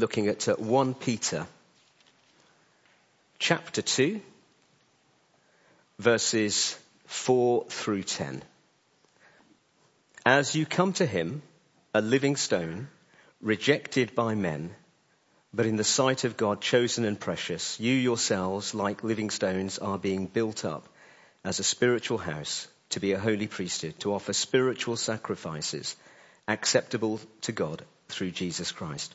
looking at uh, 1 Peter chapter 2, verses 4 through 10. As you come to him, a living stone, rejected by men, but in the sight of God chosen and precious, you yourselves, like living stones, are being built up as a spiritual house to be a holy priesthood, to offer spiritual sacrifices acceptable to God through Jesus Christ.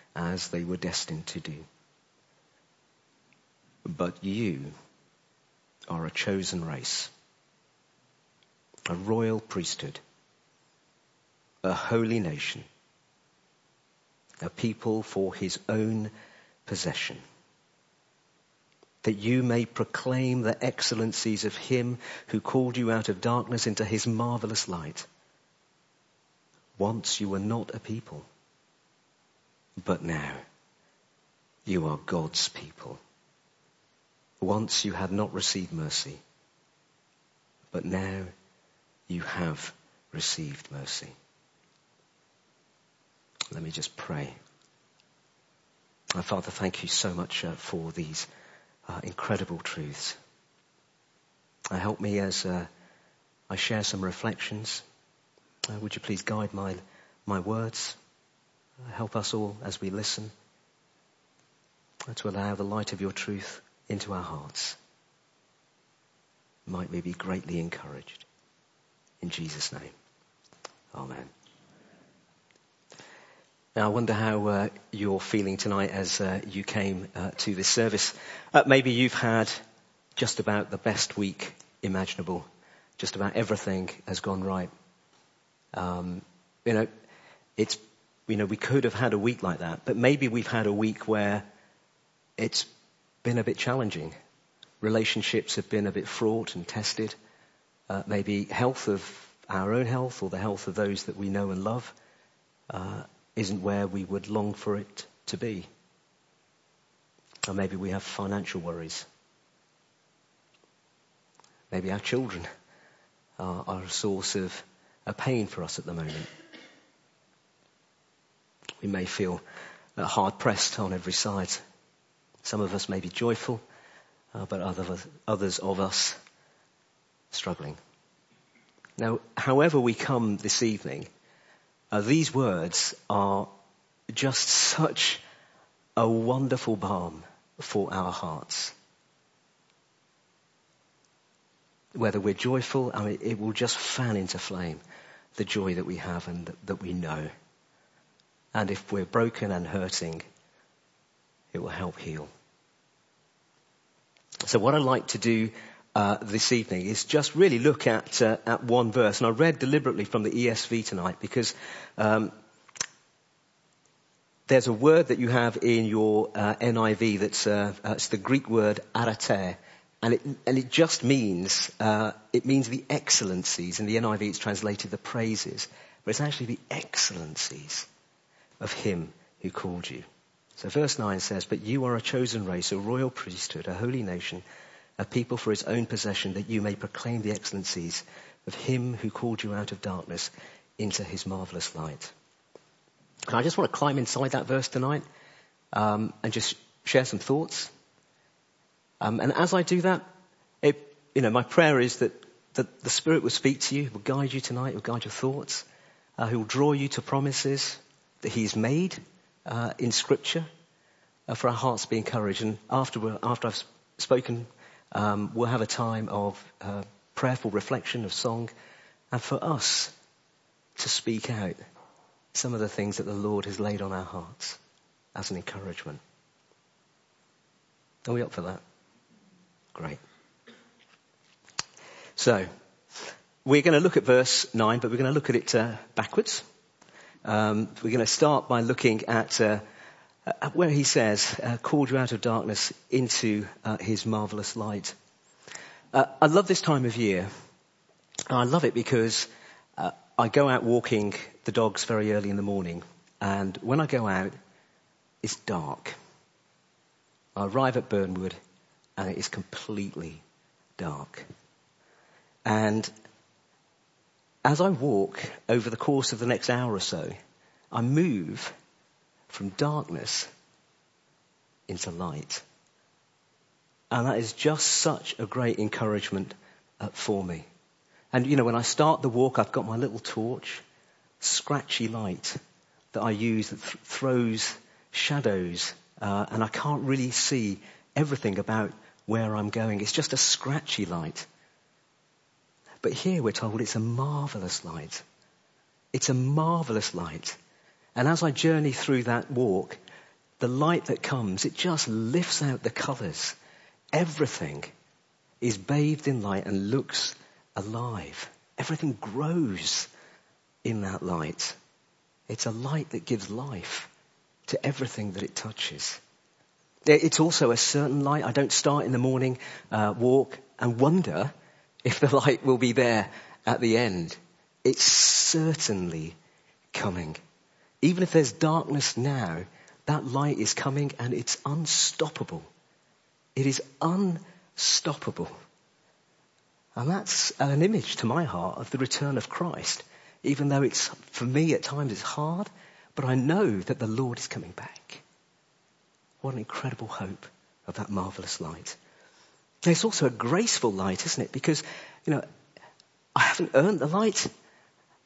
as they were destined to do. But you are a chosen race, a royal priesthood, a holy nation, a people for his own possession, that you may proclaim the excellencies of him who called you out of darkness into his marvelous light. Once you were not a people, but now you are God's people. Once you had not received mercy, but now you have received mercy. Let me just pray. Father, thank you so much uh, for these uh, incredible truths. Uh, help me as uh, I share some reflections uh, would you please guide my, my words? Uh, help us all as we listen uh, to allow the light of your truth into our hearts. Might we be greatly encouraged. In Jesus' name. Amen. Now, I wonder how uh, you're feeling tonight as uh, you came uh, to this service. maybe you've had just about the best week imaginable. Just about everything has gone right. Um, you know, it's, you know, we could have had a week like that, but maybe we've had a week where it's been a bit challenging. Relationships have been a bit fraught and tested. Uh, maybe health of our own health or the health of those that we know and love uh, isn't where we would long for it to be. Or maybe we have financial worries. Maybe our children are, are a source of a pain for us at the moment. We may feel uh, hard pressed on every side. Some of us may be joyful, uh, but other, others of us struggling. Now, however we come this evening, uh, these words are just such a wonderful balm for our hearts. Whether we're joyful, I mean, it will just fan into flame the joy that we have and that we know. And if we're broken and hurting, it will help heal. So what I'd like to do uh, this evening is just really look at uh, at one verse, and I read deliberately from the ESV tonight because um, there's a word that you have in your uh, NIV that's uh, uh, it's the Greek word arete, and it, and it just means, uh, it means the excellencies. In the NIV it's translated the praises, but it's actually the excellencies of him who called you. So verse 9 says, But you are a chosen race, a royal priesthood, a holy nation, a people for his own possession, that you may proclaim the excellencies of him who called you out of darkness into his marvelous light. And I just want to climb inside that verse tonight um, and just share some thoughts um, and as I do that, it, you know, my prayer is that, that the Spirit will speak to you, will guide you tonight, will guide your thoughts, uh, will draw you to promises that He's made uh, in Scripture uh, for our hearts to be encouraged. And after, after I've spoken, um, we'll have a time of uh, prayerful reflection, of song, and for us to speak out some of the things that the Lord has laid on our hearts as an encouragement. Are we up for that? Great. So, we're going to look at verse 9, but we're going to look at it uh, backwards. Um, we're going to start by looking at uh, uh, where he says, uh, called you out of darkness into uh, his marvelous light. Uh, I love this time of year. I love it because uh, I go out walking the dogs very early in the morning, and when I go out, it's dark. I arrive at Bernwood, and it is completely dark. And as I walk over the course of the next hour or so, I move from darkness into light. And that is just such a great encouragement uh, for me. And you know, when I start the walk, I've got my little torch, scratchy light that I use that th- throws shadows, uh, and I can't really see everything about where I'm going. It's just a scratchy light. But here we're told it's a marvelous light. It's a marvelous light. And as I journey through that walk, the light that comes, it just lifts out the colours. Everything is bathed in light and looks alive. Everything grows in that light. It's a light that gives life to everything that it touches. It's also a certain light. I don't start in the morning uh, walk and wonder if the light will be there at the end. It's certainly coming. Even if there's darkness now, that light is coming and it's unstoppable. It is unstoppable. And that's an image to my heart of the return of Christ. Even though it's, for me at times it's hard, but I know that the Lord is coming back. What an incredible hope of that marvelous light. And it's also a graceful light, isn't it? Because, you know, I haven't earned the light,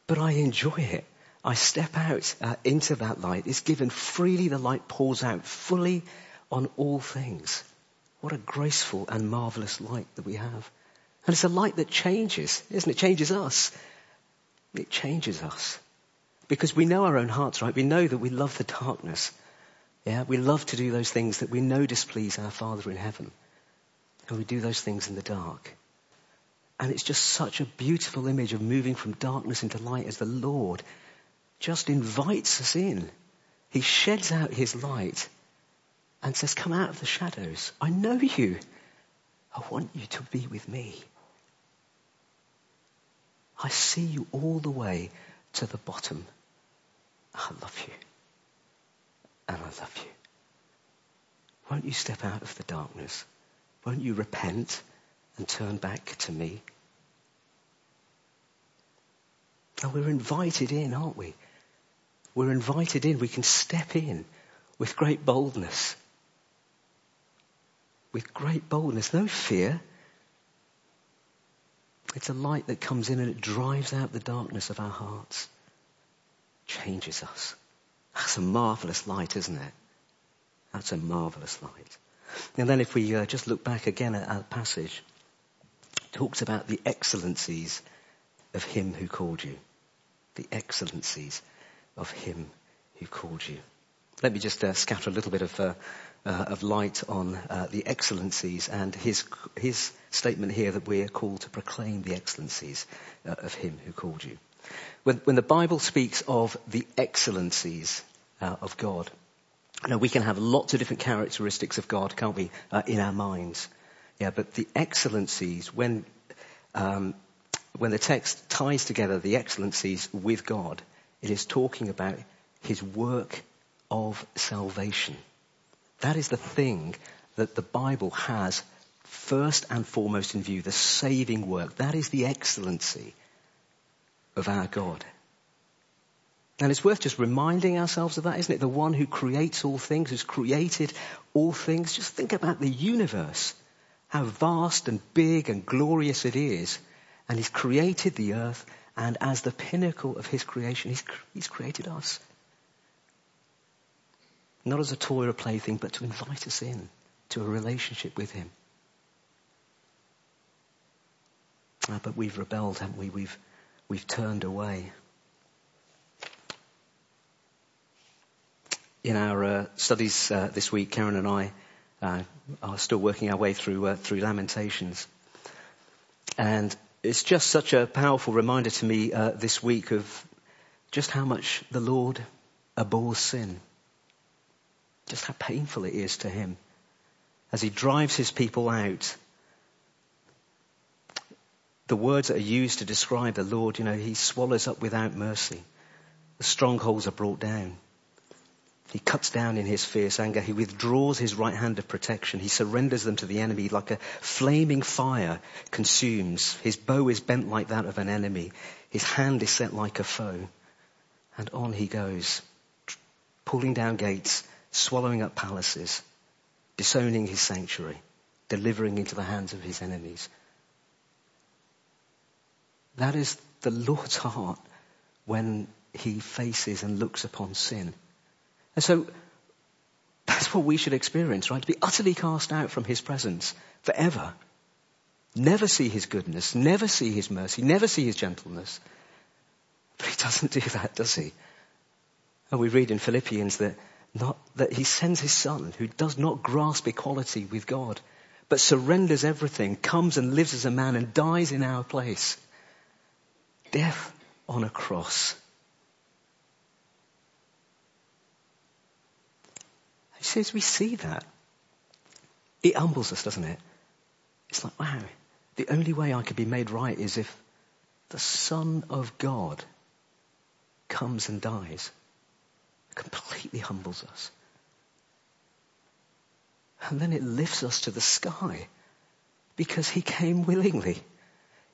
but I enjoy it. I step out uh, into that light. It's given freely. The light pours out fully on all things. What a graceful and marvelous light that we have. And it's a light that changes, isn't it? It changes us. It changes us. Because we know our own hearts, right? We know that we love the darkness. Yeah, we love to do those things that we know displease our Father in heaven. And we do those things in the dark. And it's just such a beautiful image of moving from darkness into light as the Lord just invites us in. He sheds out his light and says, Come out of the shadows. I know you. I want you to be with me. I see you all the way to the bottom. I love you. And I love you. Won't you step out of the darkness? Won't you repent and turn back to me? And we're invited in, aren't we? We're invited in. We can step in with great boldness. With great boldness, no fear. It's a light that comes in and it drives out the darkness of our hearts, changes us. That's a marvelous light, isn't it? That's a marvelous light. And then if we uh, just look back again at our passage, talks about the excellencies of him who called you. The excellencies of him who called you. Let me just uh, scatter a little bit of, uh, uh, of light on uh, the excellencies and his, his statement here that we are called to proclaim the excellencies uh, of him who called you. When, when, the Bible speaks of the excellencies of God, know, we can have lots of different characteristics of God, can't we, uh, in our minds. Yeah, but the excellencies, when, um, when the text ties together the excellencies with God, it is talking about his work of salvation. That is the thing that the Bible has first and foremost in view, the saving work. That is the excellency of our God. And it's worth just reminding ourselves of that, isn't it? The one who creates all things, who's created all things. Just think about the universe, how vast and big and glorious it is. And he's created the earth and as the pinnacle of his creation, he's, he's created us. Not as a toy or a plaything, but to invite us in to a relationship with him. Uh, but we've rebelled, haven't we? We've, we've turned away. In our uh, studies uh, this week, Karen and I uh, are still working our way through through Lamentations, and it's just such a powerful reminder to me this week of just how much the Lord abhors sin. Just how painful it is to him. As he drives his people out, the words that are used to describe the Lord, you know, he swallows up without mercy. The strongholds are brought down. He cuts down in his fierce anger. He withdraws his right hand of protection. He surrenders them to the enemy like a flaming fire consumes. His bow is bent like that of an enemy. His hand is set like a foe. And on he goes, pulling down gates, swallowing up palaces, disowning his sanctuary, delivering into the hands of his enemies. That is the Lord's heart when he faces and looks upon sin. And so that's what we should experience, right? To be utterly cast out from his presence forever. Never see his goodness, never see his mercy, never see his gentleness. But he doesn't do that, does he? And we read in Philippians that not, that he sends his son who does not grasp equality with God, but surrenders everything, comes and lives as a man and dies in our place. Death on a cross. He says we see that. It humbles us, doesn't it? It's like, wow, the only way I could be made right is if the Son of God comes and dies It completely humbles us. And then it lifts us to the sky because he came willingly.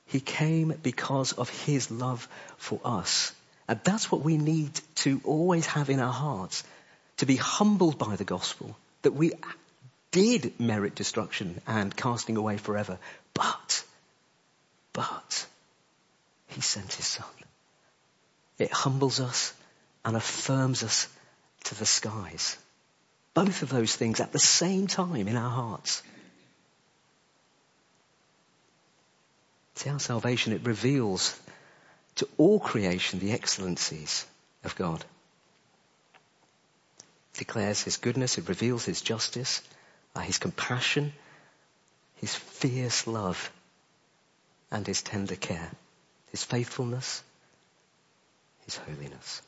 He came because of his love for us. And that's what we need to always have in our hearts, to be humbled by the gospel, that we did merit destruction and casting away forever. But, but, he sent his son. It humbles us and affirms us to the skies. Both of those things at the same time in our hearts. See our salvation, it reveals to all creation the excellencies of God. Declares his goodness, it reveals his justice, uh, his compassion, his fierce love, and his tender care, his faithfulness, his holiness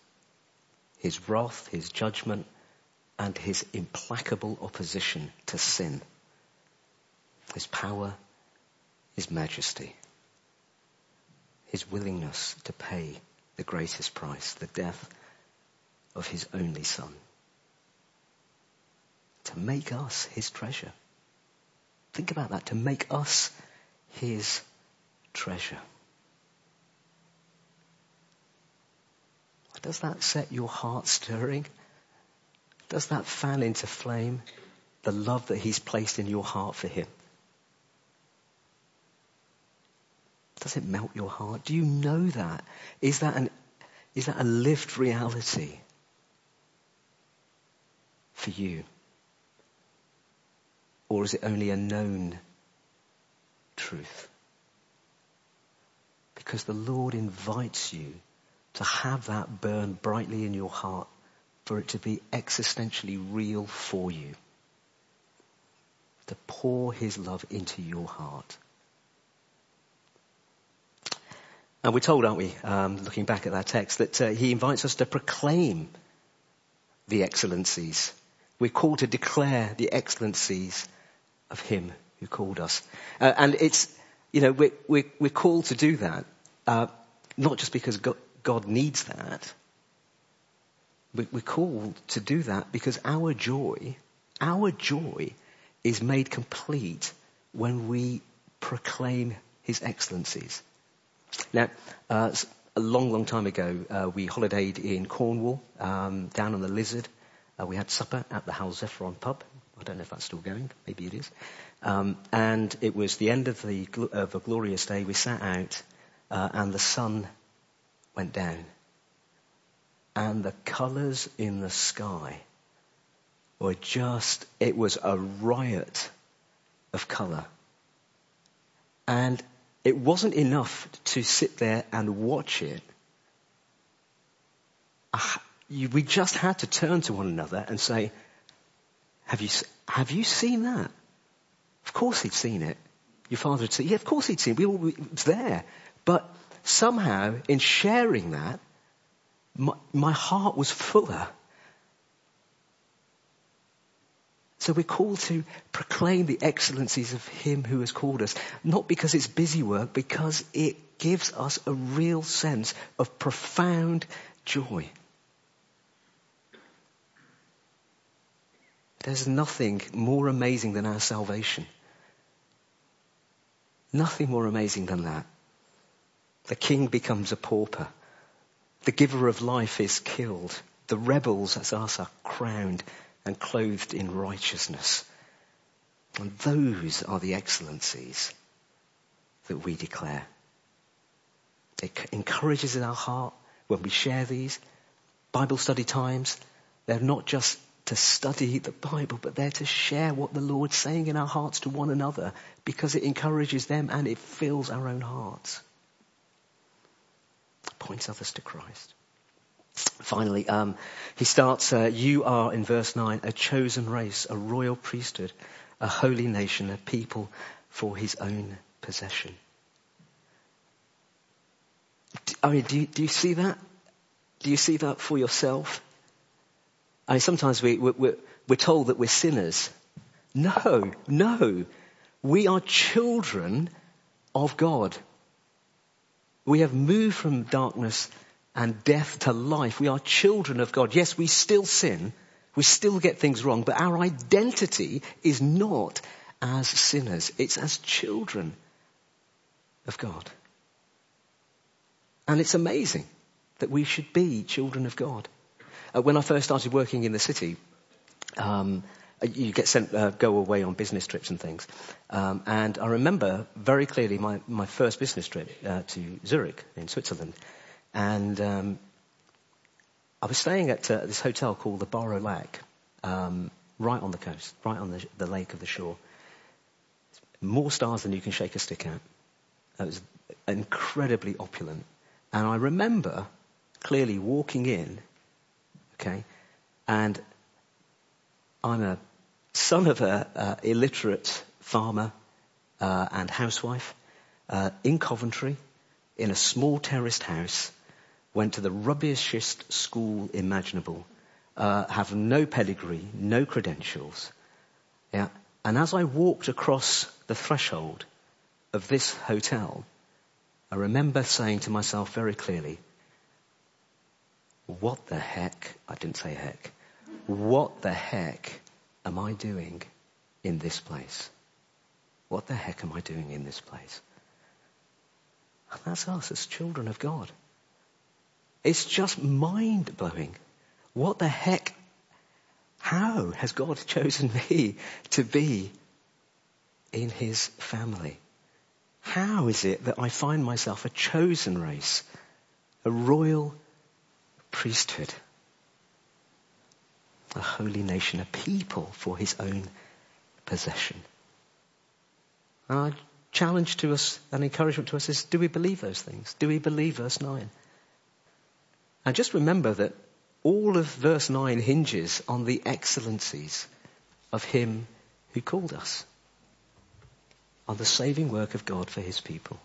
his wrath, his judgment, and his implacable opposition to sin. His power, his majesty, his willingness to pay the greatest price, the death of his only son. To make us his treasure. Think about that, to make us his treasure. Does that set your heart stirring? Does that fan into flame the love that He's placed in your heart for Him? Does it melt your heart? Do you know that? Is that, an, is that a lived reality for you? Or is it only a known truth? Because the Lord invites you to have that burn brightly in your heart, for it to be existentially real for you. To pour his love into your heart. And we're told, aren't we, um, looking back at that text, that uh, he invites us to proclaim the excellencies. We're called to declare the excellencies of him who called us. Uh, and it's, you know, we're, we're, we're, called to do that, uh, not just because God, God needs that. We're called to do that because our joy, our joy is made complete when we proclaim his excellencies. Now, uh, a long, long time ago, uh, we holidayed in Cornwall, um, down on the Lizard. Uh, we had supper at the Hal pub. I don't know if that's still going. Maybe it is. Um, and it was the end of the of a glorious day. We sat out, uh, and the sun went down. And the colors in the sky were just, it was a riot of color. And it wasn't enough to sit there and watch it. We just had to turn to one another and say, have you, have you seen that? Of course he'd seen it. Your father had seen it. Yeah, of course he'd seen it. We all, it was there. But somehow in sharing that, my, my heart was fuller. So we're called to proclaim the excellencies of Him who has called us, not because it's busy work, because it gives us a real sense of profound joy. There's nothing more amazing than our salvation. Nothing more amazing than that. The king becomes a pauper. The giver of life is killed. The rebels, as us, are crowned and clothed in righteousness. And those are the excellencies that we declare. It encourages in our heart when we share these Bible study times. They're not just to study the Bible, but they're to share what the Lord's saying in our hearts to one another because it encourages them and it fills our own hearts. Points others to Christ. Finally, um, he starts, uh, you are, in verse 9, a chosen race, a royal priesthood, a holy nation, a people for his own possession. I mean, do you, do you see that? Do you see that for yourself? I mean, sometimes we, we're, we're told that we're sinners. No, no. We are children of God. We have moved from darkness and death to life. We are children of God. Yes, we still sin. We still get things wrong, but our identity is not as sinners. It's as children of God. And it's amazing that we should be children of God. Uh, when I first started working in the city, um, you get sent, uh, go away on business trips and things. Um, and I remember very clearly my, my first business trip uh, to Zurich in Switzerland. And um, I was staying at uh, this hotel called the Baur au Lac, um, right on the coast, right on the, the, lake of the shore. More stars than you can shake a stick at. It was incredibly opulent. And I remember clearly walking in, okay, and I'm a son of a uh, illiterate farmer uh, and housewife uh, in Coventry in a small terraced house went to the rubbishest school imaginable, uh, have no pedigree, no credentials. Yeah. And as I walked across the threshold of this hotel, I remember saying to myself very clearly, what the heck, I didn't say heck, what the heck am I doing in this place? What the heck am I doing in this place? And that's us as children of God. It's just mind blowing. What the heck? How has God chosen me to be in his family? How is it that I find myself a chosen race, a royal priesthood, a holy nation, a people for his own possession? Our challenge to us and encouragement to us is do we believe those things? Do we believe verse 9? And just remember that all of verse 9 hinges on the excellencies of Him who called us, on the saving work of God for His people.